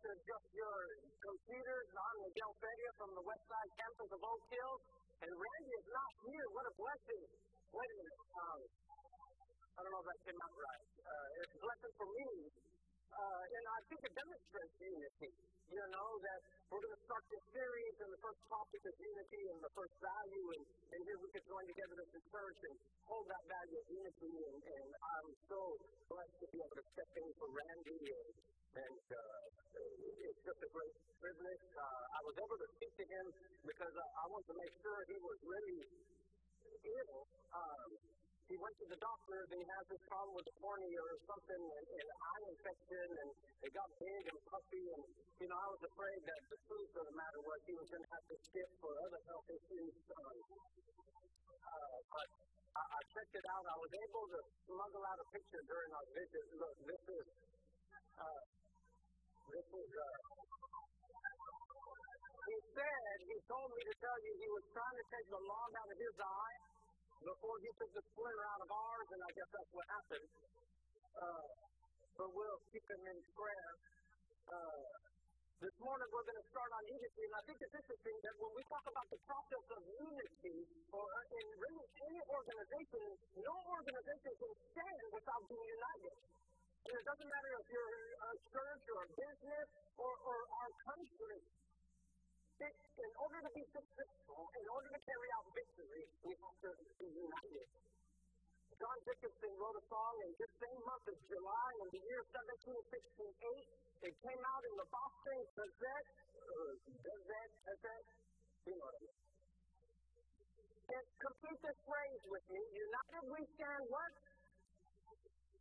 have to adjust your computers. I'm Miguel Fedia from the West Side campus of Oak Hill. And Randy is not here. What a blessing. Wait a minute. Um, I don't know if that came out right. Uh, it's a blessing for me. Uh, and I think it demonstrates unity. You know, that we're going to start this series, and the first topic is unity and the first value. And, and here we can join together as a church and hold that value of unity. And, and I'm so blessed to be able to step in for Randy. And, and uh, it's just a great privilege. Uh, I was able to speak to him because I, I wanted to make sure he was really ill. Um, he went to the doctor and he has this problem with the cornea or something and, and an eye infection and it got big and puffy and you know I was afraid that the truth of the matter was he was going to have to skip for other health issues. Um, uh, but I, I checked it out. I was able to smuggle out a picture during our visit. Look, this is uh, uh, he said he told me to tell you he was trying to take the log out of his eye before he took the splinter out of ours, and I guess that's what happened. Uh, but we'll keep him in prayer. Uh, this morning we're going to start on unity, and I think it's interesting that when we talk about the process of unity, or in really any organization, no organization can stand without being united. And it doesn't matter if you're a church or a business or, or our country in order to be successful, in order to carry out victory, we have to be united. John Dickinson wrote a song in this same month of July in the year 1768. It came out in the Boston Gazette. Gazette, Gazette, you know what complete this phrase with me. United we stand what?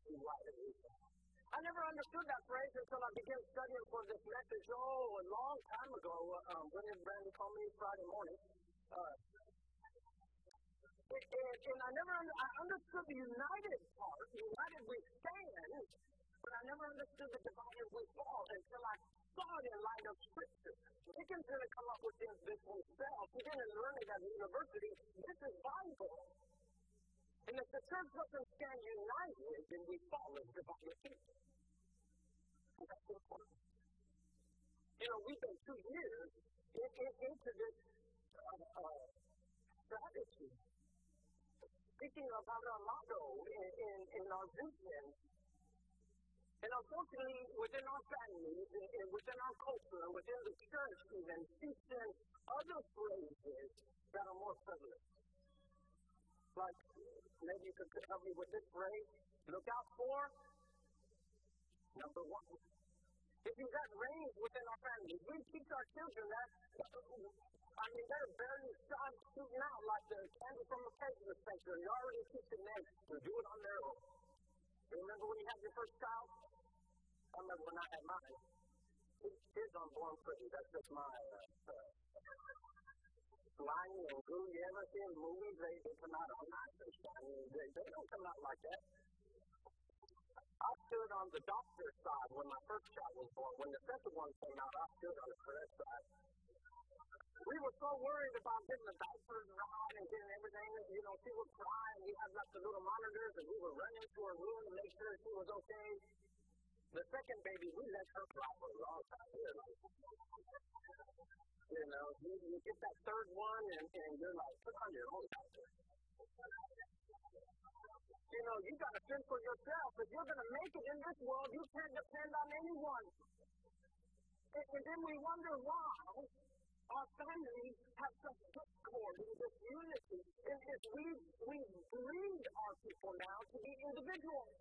United we stand. I never understood that phrase until I began studying for this message. Oh, a long time ago, um, when did Randy call me Friday morning? Uh, and, and I never I understood the united part. United we stand, but I never understood the divided we fall until I saw it in light of Scripture. Dickens didn't come up with this, this himself. He didn't learn it at university. This is Bible. And if the church doesn't stand united, then we fall into divided you know, we've been two years in, in, into this uh, uh, strategy, thinking about our motto in, in, in our vision. And unfortunately, within our families, and, and within our culture, and within the church, even, seeps in other phrases that are more prevalent. Like, maybe you could help me with this phrase look out for number one. If you've got range within our family, we teach our children that. I mean, they're strong shooting out like the candy from a cake dispenser. You're already teaching them to do it on their own. You remember when you had your first child? I remember when I had mine. Kids aren't born pretty. That's just my uh, uh, slimy and goo. You ever see in movies? They, they come out all nice and shiny. They, they don't come out like that. I stood on the doctor's side when my first child was born. When the second one came out, I stood on the correct side. We were so worried about getting the diapers right and getting everything. You know, she would cry, and we had like the little monitors, and we would run into her room to make sure she was okay. The second baby, we let her cry for a long time. You know, you, you get that third one, and, and you're like, put on your own diaper. You know, you got to fend for yourself. If you're going to make it in this world, you can't depend on anyone. And, and then we wonder why our families have such discord and this unity. And if we we breed our people now to be individuals.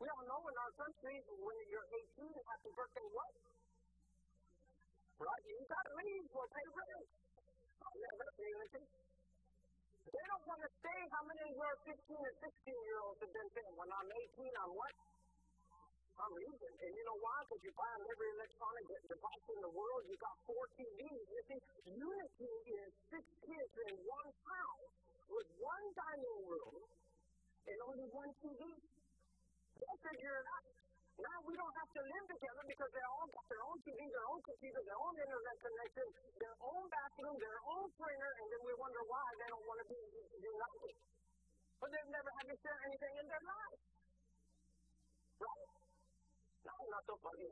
We all know in our country when you're 18, happy birthday what? Right? You got to leave or pay rent. Oh, yeah, that's unity. They don't want to say how many of your 15 and 16 year olds have been saying, when I'm 18, I'm what? I'm leaving. And you know why? Because you buy every electronic device in the world, you got four TVs. You see, unity is six kids in one house with one dining room and only one TV. They'll figure it out. Now we don't have to live together because they all got their own TV, their own computer, their own internet connection, their own bathroom, their own printer, and then we wonder why they don't want to be united. But they've never had to share anything in their lives. Right? No, not so funny.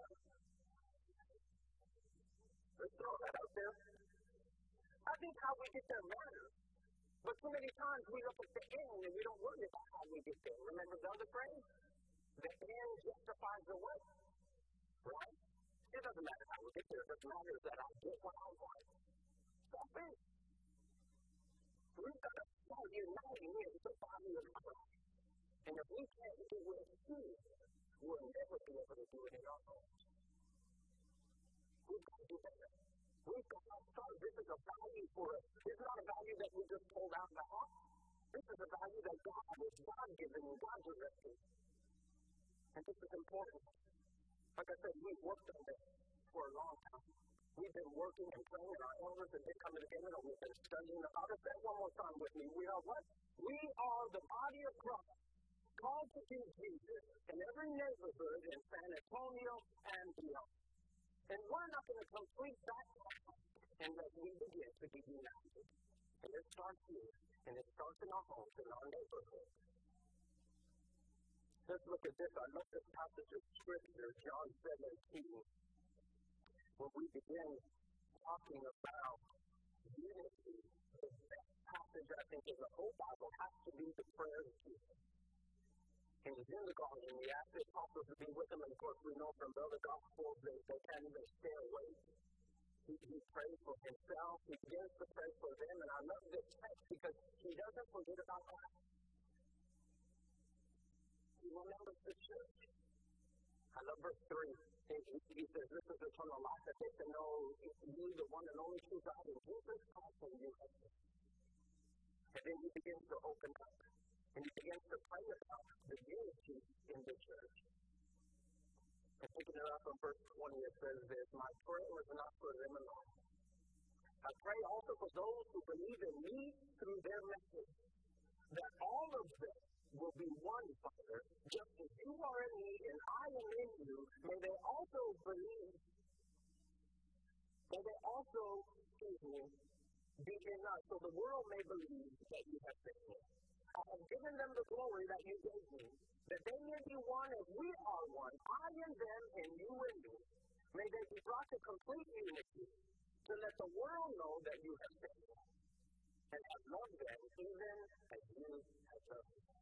Let's throw that out there. I think how we get there matters. But too many times we look at the end and we don't worry about how we get there. Remember the other phrase? The end justifies the way. Right? It doesn't matter how we get there. It doesn't matter that I get what I want. Stop it. We've got to start uniting in the body of Christ. And if we can't do it here, we'll never be able to do it in our homes. We've got to do better. We've got to start. This is a value for us. It's not a value that we just pulled out of the house. This is a value that God is God given and God directed. And this is important. Like I said, we've worked on this for a long time. We've been working and praying, our elders have been coming together, and we've been studying about it. Say one more time with me. We are what? We are the body of Christ, called to be Jesus in every neighborhood in San Antonio and beyond. And we're not going to complete that unless we begin to be united. And it starts here, and it starts in our homes, in our neighborhoods. Let's look at this. I love this passage of Scripture, John 17, when we begin talking about unity. The best passage, I think, in the whole Bible has to be the prayer of Jesus. In the garden, he asked the apostles to be with him, and of course, we know from the other Gospels that they can't even stay away. He, he prays for himself, he begins to pray for them, and I love this text because he doesn't forget about us. Church. I love verse 3. He says, This is eternal life, that they can know you, the one and only true God, and Jesus Christ, and you And then he begins to open up and he begins to pray about the unity in the church. And picking it up in verse 20, it says this My prayer is not for them alone. I pray also for those who believe in me through their message, that all of them will be one, Father, just as you are in me and I am in you. May they also believe, may they also, excuse me, be in us, so the world may believe that you have sent me. I have given them the glory that you gave me, that they may be one as we are one, I and them and you and me. May they be brought to complete unity, to let the world know that you have sent me, and have loved them even as you have loved me.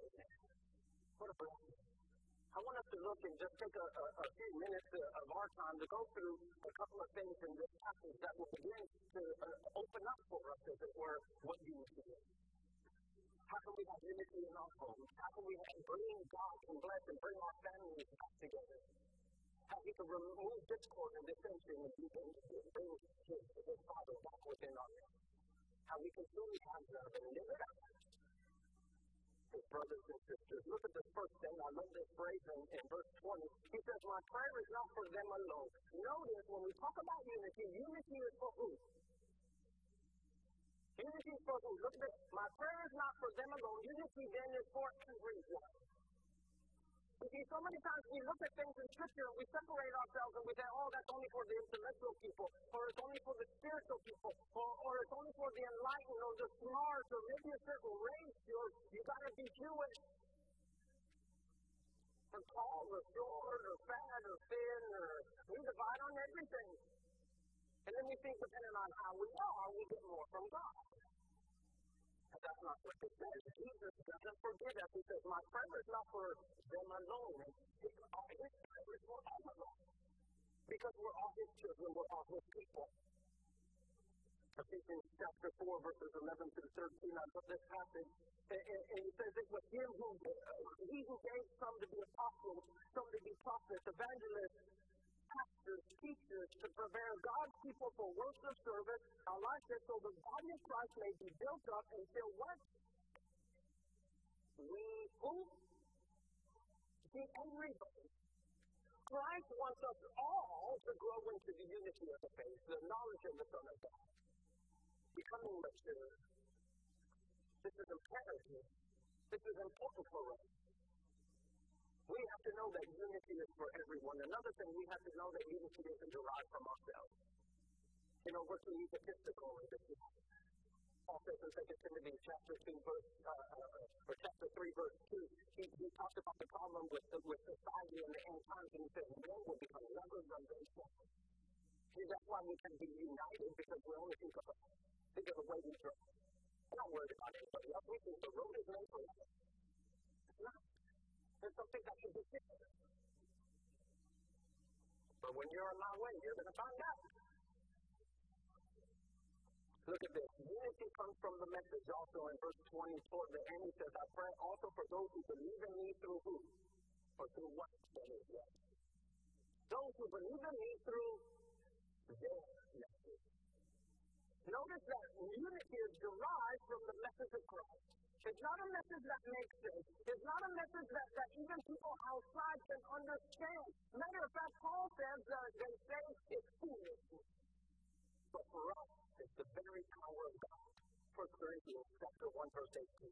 What a blessing. I want us to look and just take a, a, a few minutes of our time to go through a couple of things in this passage that will begin to uh, open up for us, as it were, what you will see. How can we have unity in our homes? How can we have, bring God and bless and bring our families back together? How we can remove discord and dissension and bring his, his Father back within our lives. How we can truly have love and live it out. Brothers and sisters. Look at this first thing. I love this phrase in, in verse 20. He says, My prayer is not for them alone. Notice when we talk about unity, unity is for who? Unity is for who? Look at this. My prayer is not for them alone. Unity then is for everyone. You see, so many times we look at things in Scripture and we separate ourselves and we say, oh, that's only for the intellectual people, or it's only for the spiritual people, or, or it's only for the enlightened or the smart, or maybe a certain race, or you got to be Jewish. Or tall, or short, or fat, or thin, or we divide on everything. And then we think, depending on how we are, we get more from God. That's not what it says. Jesus doesn't forgive us. He says, My prayer is not for them alone. His prayer is for. Because we're all his children, we're all his people. Ephesians chapter 4, verses 11 through 13, I love this passage. And, and, and it says, It was him who, he who gave some to be apostles, some to be prophets, evangelists, pastors, teachers to prepare God's people for works of service. Like so the body of Christ may be built up until what? We who? See, everybody. Christ wants us all to grow into the unity of the faith, the knowledge of the Son of God, becoming mature. This is imperative. This is important for us. We have to know that unity is for everyone. Another thing, we have to know that unity isn't derived from ourselves. You know, we're too egotistical in this Paul says in 2 Timothy chapter 2, verse, uh, or chapter 3, verse 2, he, he talks about the problem with, with society in the end times, and he says, men will become lovers of themselves. See, that's why we can be united, because we only think of, think of the way we dress. We're not worried about anybody else. We think the road is made for us. It's not. There's something that. But when you're on my way, you're going to find out. Look at this. Unity comes from the message also in verse 24. the end. Says, I pray also for those who believe in me through who? Or through what? Those who believe in me through their message. Notice that unity is derived from the message of Christ. It's not a message that makes sense. It's not a message that, that even people outside can understand. Matter of fact, Paul says uh, they say it's foolishness. But for us, it's the very power of God. 1 Corinthians chapter 1, verse 18.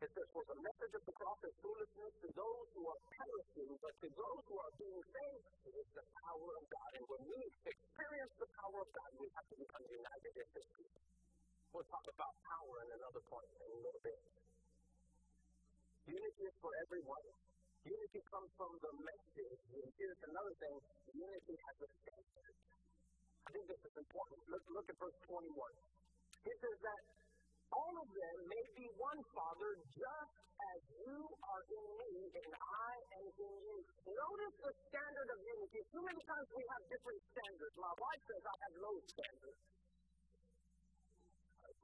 It says, For the message of the cross is foolishness to those who are perishing, but to those who are being saved, it is the power of God. And when we experience the power of God, we have to become united in this We'll talk about power in another point in a little bit. Unity is for everyone. Unity comes from the message. And here's another thing unity has a standard. I think this is important. Look, look at verse 21. It says that all of them may be one Father, just as you are in me and I am in you. Notice the standard of unity. Too many times we have different standards. My wife says I have low standards.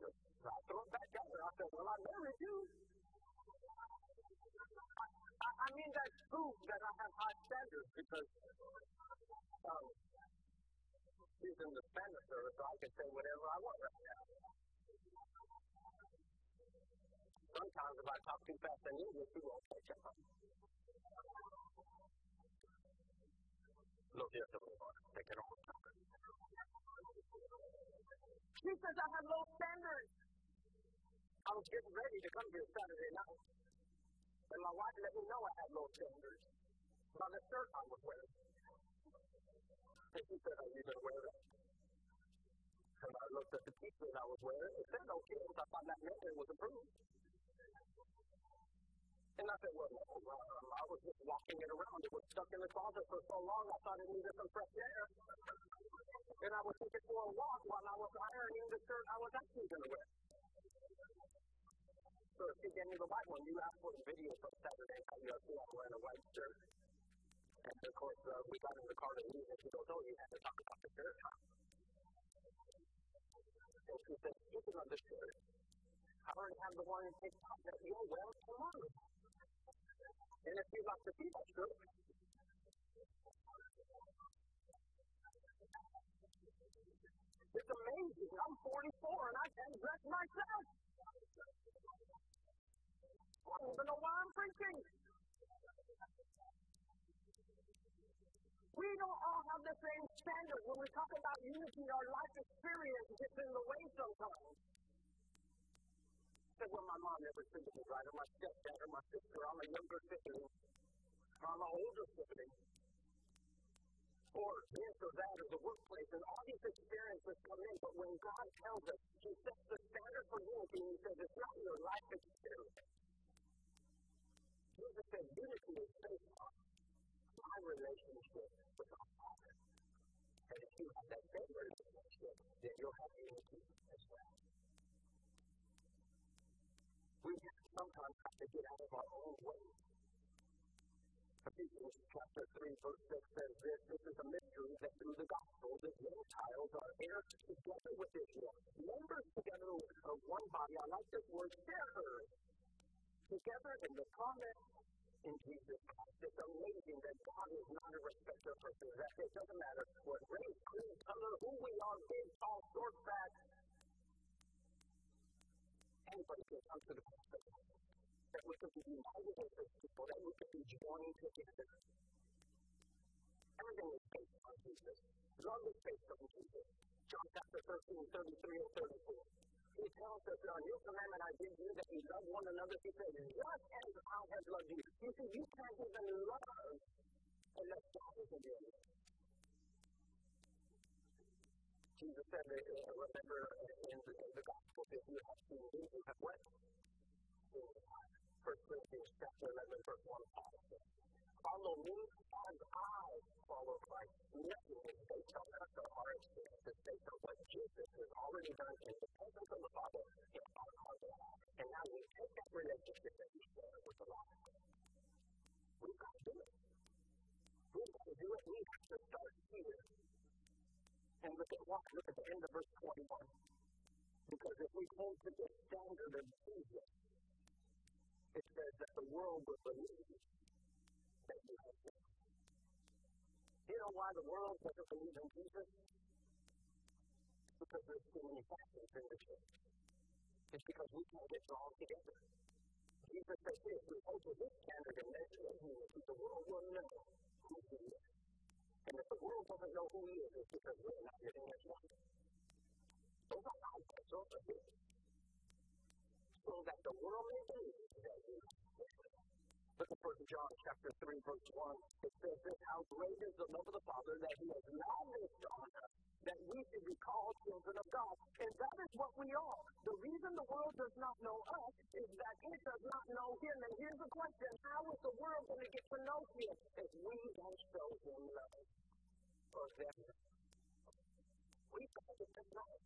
Just, I throw it back at her. I said, Well, I married you. I, I mean, that's true that I have high standards because um, she's in the Spanish service, so I can say whatever I want right now. Sometimes if I talk too fast in English, she won't catch up. Look here, take it on. She says I have low standards. I was getting ready to come here Saturday night. And my wife let me know I had low standards by the shirt I was wearing. And she said, Are you going to wear that? And I looked at the t-shirt I was wearing. It said no kids. I thought that meant it was approved. And I said, well, I was just walking it around. It was stuck in the closet for so long, I thought it needed some fresh air. And I was taking for a walk while I was ironing the shirt I was actually going to wear. So she gave me the white one. You asked for the video from Saturday night. You see I'm wearing a white shirt. And of course, uh, we got in the car to leave, and she goes, oh, you had to talk about the shirt, huh? And she said, speaking of the shirt, I already have the one in TikTok that you're wearing tomorrow. And if you like to that shirt, it's amazing. I'm 44 and I can't dress myself. I don't even know why I'm preaching. We don't all have the same standard. When we talk about unity, our life experience gets in the way sometimes. Said, well, my mom never treated me right, or my stepdad, or my sister, I'm a younger sibling, I'm an older sibling, or this or that, or the workplace, and all these experiences come in. But when God tells us, He sets the standard for unity, and He says, it's not your life experience. Jesus said, unity is based on my relationship with our Father. And if you have that same relationship, then you'll have unity as well. We sometimes have to get out of our own way. Ephesians chapter 3, verse 6 says this This is a mystery that through the gospel the Gentiles are heirs together with Israel, members together of one body. I like this word, sharers, together in the common in Jesus Christ. It's amazing that God is not a Anybody can come to the cross that we could be united those people, that we could be joined together. Everything is based on Jesus. Love is based on Jesus. John chapter 13, 33 and 34. He tells us, that "On your commandment I give you that you love one another." He says, "Just as I have loved you." You see, you can't even love unless God is in you. Jesus said, uh, remember in the, in the Gospel, if you have seen me, you have what? First Corinthians chapter 11, verse 1 Follow me as I follow Christ. Nothing is based on us or our experience. It's based on what Jesus has already done And look at the end of verse 21. Because if we hold to the standard of Jesus, it says that the world will believe that you have been. You know why the world doesn't believe in Jesus? Because there's too many factors in the church. It's because we can't get drawn together. Jesus says this, we hold to this standard and measure unity, the world will know who he is. And if the world doesn't know who he is, it's because we're not getting it right. Those are not those are his. So that the world may believe that he. Look at 1 John chapter 3, verse 1. It says this, How great is the love of the Father that he has lavished on us, that we should be called children of God. And that is what we are. The reason the world does not know us is that it does not know him. And here's the question, how is the world going to get to know him if we don't show him love? For. We have to love.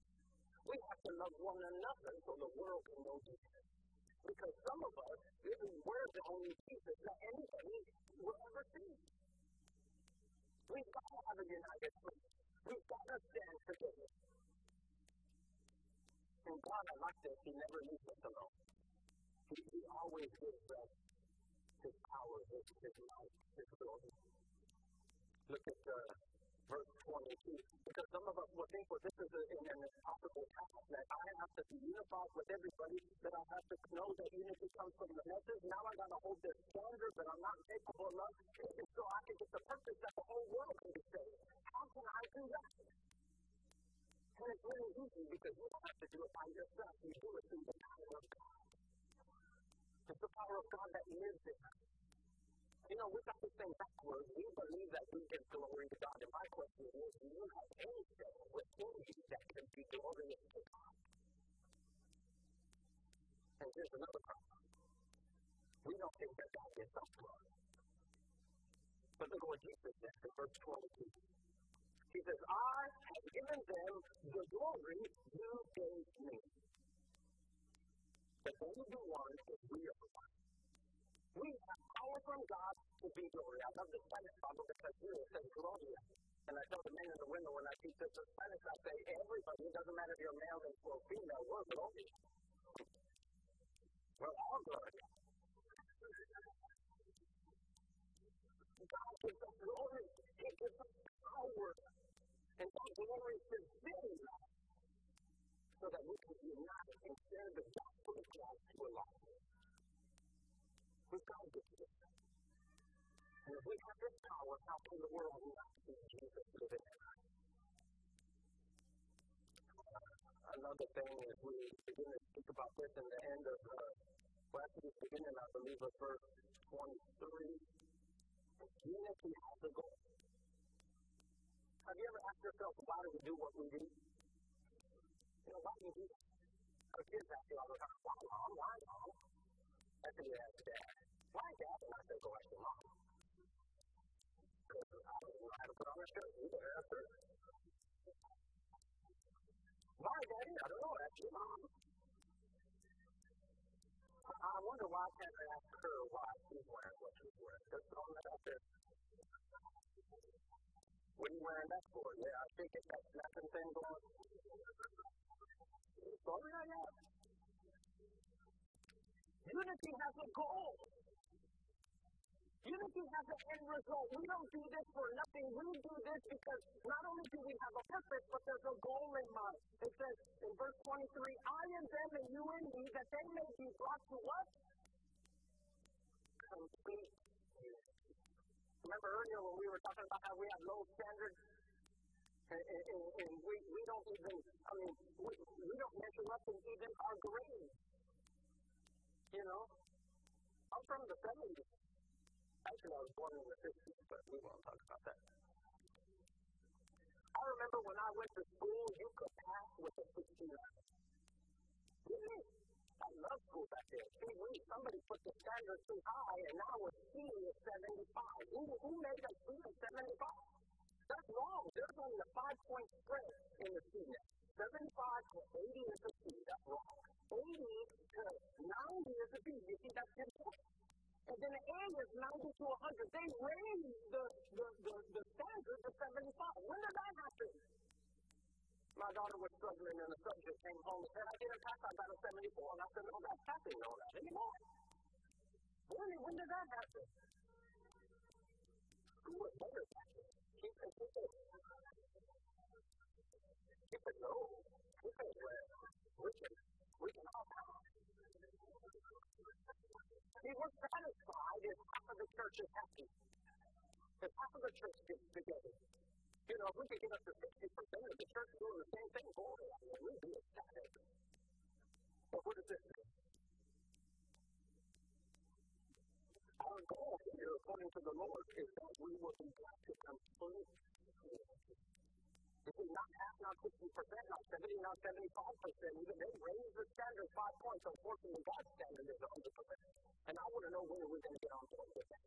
We have to love one another so the world can know Jesus. Because some of us, we're the only Jesus that anybody will ever see. We've got to have a united front. We've got to stand together. And God, I like this, He never leaves us alone. He, he always gives us His power, His, his life, His glory. Look at uh, verse 22. Because some of us will think, well, this is a, an, an impossible task that I have to be unified with everybody, that I have to know that unity comes from the message. Now I got to hold this It's the power of God that lives in us. You know, we got this thing backwards. We believe that we give glory to God. And my question is, do you have anything within you that can be glorious to God? And here's another problem. We don't think that God gets up us. But look what Jesus says in verse 22. He says, I have given them the glory you gave me. That they be one as we are. We have power from God to be glory. I love the Spanish Bible because it says gloria. And I tell the men in the window when I teach this in Spanish, I say, everybody, it doesn't matter if you're male or female, we're glory. We're all glory. God gives us glory. He gives us power. And that glory is revealed so that we can and share the gospel of to a life. We've got to this. And if we have this power, how can the world not see Jesus living in us? Another thing is we begin to speak about this in the end of uh, actually, beginning, I believe, of verse 23. Unity has a goal. Have you ever asked yourself why do we do what we do? You know, why do we do that? Our kids ask you all the time, why mom? Why mom? You ask dad. Why dad? And I go ask your mom. Because I don't know how to put on a shirt. You better ask her. Why, daddy? I don't know. Ask your mom. I wonder why I can't ask her why she's wearing what she's wearing. That. What are you wearing that for? Yeah, I think it's that snapping thing going. Sorry, I am. Unity has a goal. Unity has an end result. We don't do this for nothing. We do this because not only do we have a purpose, but there's a goal in mind. It says in verse 23, I and them and you and me, that they may be brought to what? Complete. Remember earlier when we were talking about how we have low standards? And, and, we, we don't even, I mean, we, we don't measure up in even our grades. You know? I'm from the 70s. Actually, I was born in the 50s, but we won't talk about that. I remember when I went to school, you could pass with a 69. Really? I love school back then. See, we, somebody put the standard too high, and now we're seeing at 75. Who, who made us see at 75? That's wrong. There's only a five point spread in the C 75 to 80 is a C. That's wrong. 80 to 90 is a B. You see, that's 10 points. And then the A is 90 to 100. They raised the, the, the, the standard to 75. When did that happen? My daughter was struggling in the subject, came home and said, I didn't pass, I got a 74. And I said, oh, no, that's passing on that anymore. When, when did that happen? Who was better that? Keep it, keep it, keep it low, keep it we can, we can all come. See, we're satisfied if half of the church is happy. If half of the church gets together. You know, if we could get up to 60% of the church doing the same thing, boy, I mean, we'd be ecstatic. But what does this mean? Our goal here, according to the Lord, is that we will be brought to complete If we not half, not 60%, not 70, not 75%, even they raise the standard five points. Unfortunately, God's standard is 100%. And I want to know when are we going to get on board with that?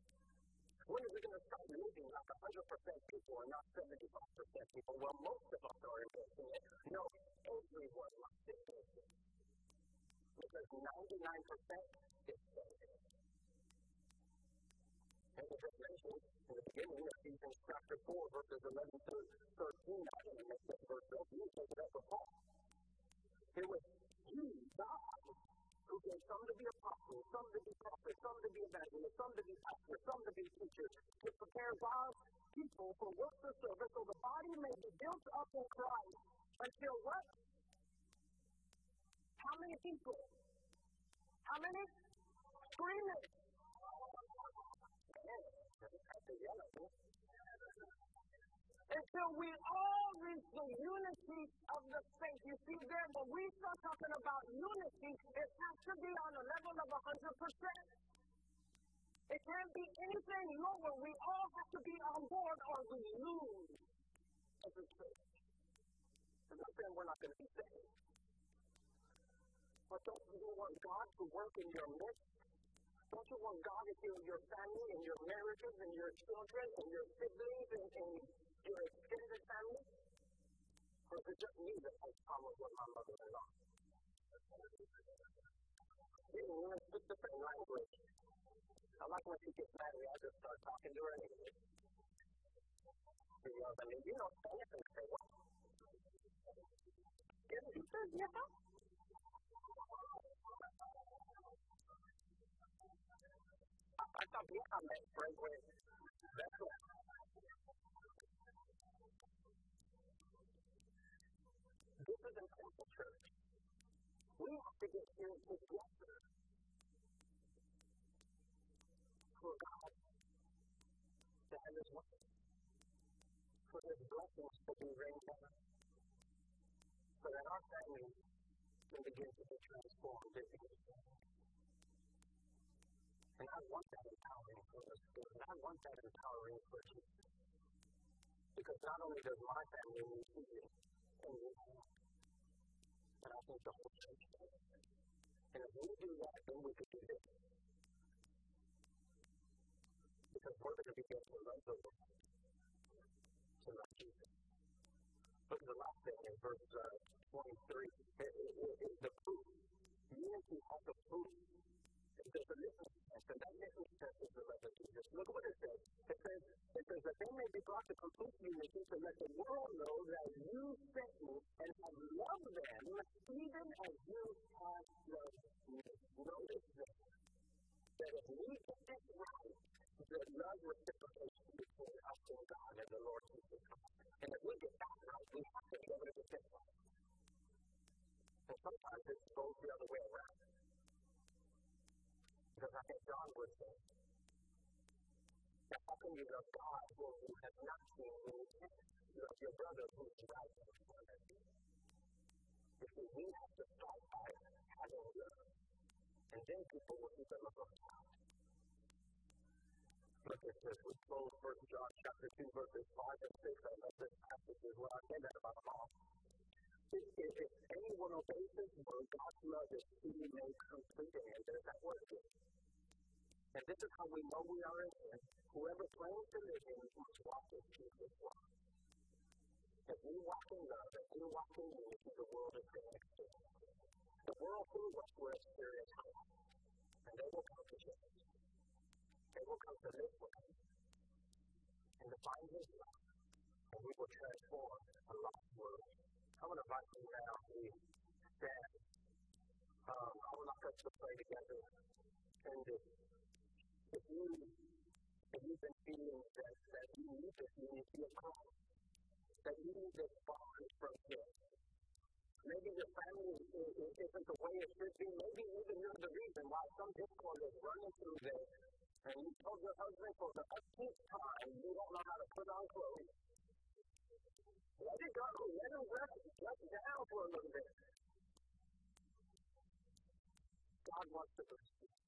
When are we going to start living like 100% people and not 75% people? Well, most of us are embracing it. No, everyone must embrace it. Because 99% is saved. And as I mentioned in the beginning of Ephesians chapter 4, verses 11 to 13, I didn't make that verse up. You take it up with Paul. It was He, God, who gave some to be apostles, some to be prophets, some to be evangelists, some to be pastors, some to be teachers, to prepare God's people for works of service so the body may be built up in Christ until what? How many people? How many? Three minutes. Until we all reach the unity of the faith. You see, there, when we start talking about unity, it has to be on a level of 100%. It can't be anything lower. We all have to be on board or we lose as a church. I'm not saying we're not going to be saved. But don't you want God to work in your midst don't you want God to heal your family and your marriages and your children and your siblings and, and your extended family? Or is it just me that has problems with my mother-in-law? You know, we speak different language. I like when she gets mad at me, I just start talking to her in English. You know, I mean, you know Spanish and say what? Yeah, you said, yeah. That's what this is an temple church. We have to get here together for God to have His way, for His blessings to be rained down, so that our families can begin to be transformed into and I want that empowering us. And I want that empowering you. Because not only does my family need healing and you but I think the whole church does. And if we do that, then we can do this. Because we're going to begin to love the Lord, to love Jesus. Look at the last thing in verse uh, 23. It, it, it, it, the proof. Unity has a proof a litmus test, and that litmus test is the love of Jesus. Look what it says. It says, it says that they may be brought to complete unity to let the world know that you sent me and have loved them even as you have loved me. Notice this. That if we get this right, the love reciprocation between us and God and the Lord Jesus Christ. And if we get that right, we have to be able to get this right. And sometimes it goes the other way around. John would say, how can you love God whom you have not seen you your brother whom You see, we have to start by having love. And then people will love of God. Look at this. We close First John chapter 2, verses 5 and 6. I love this passage is what I say that about them all. If, if anyone obeys his word, God's love is truly made complete in him. There's that word again. And this is how we know we are in him. Whoever claims to live in him must walk in Jesus' love. If we walk in love, if we walk in unity, the world is going to. The world through us will experience hope. And they will come to Jesus. They will come to with him. And to find his love. And we will transform a lost world. I want to invite you now to stand. Um, I would like us to pray together. And if, if you if you've been feeling that, that you need this unity of Christ, that you need this bond from Him. Maybe your family isn't the way it should be. Maybe even you're the reason why some discord is running through there. And you told your husband for the umpteenth time you don't know how to put on clothes. Let it go. Let him rest, rest down for a little bit. God wants to rest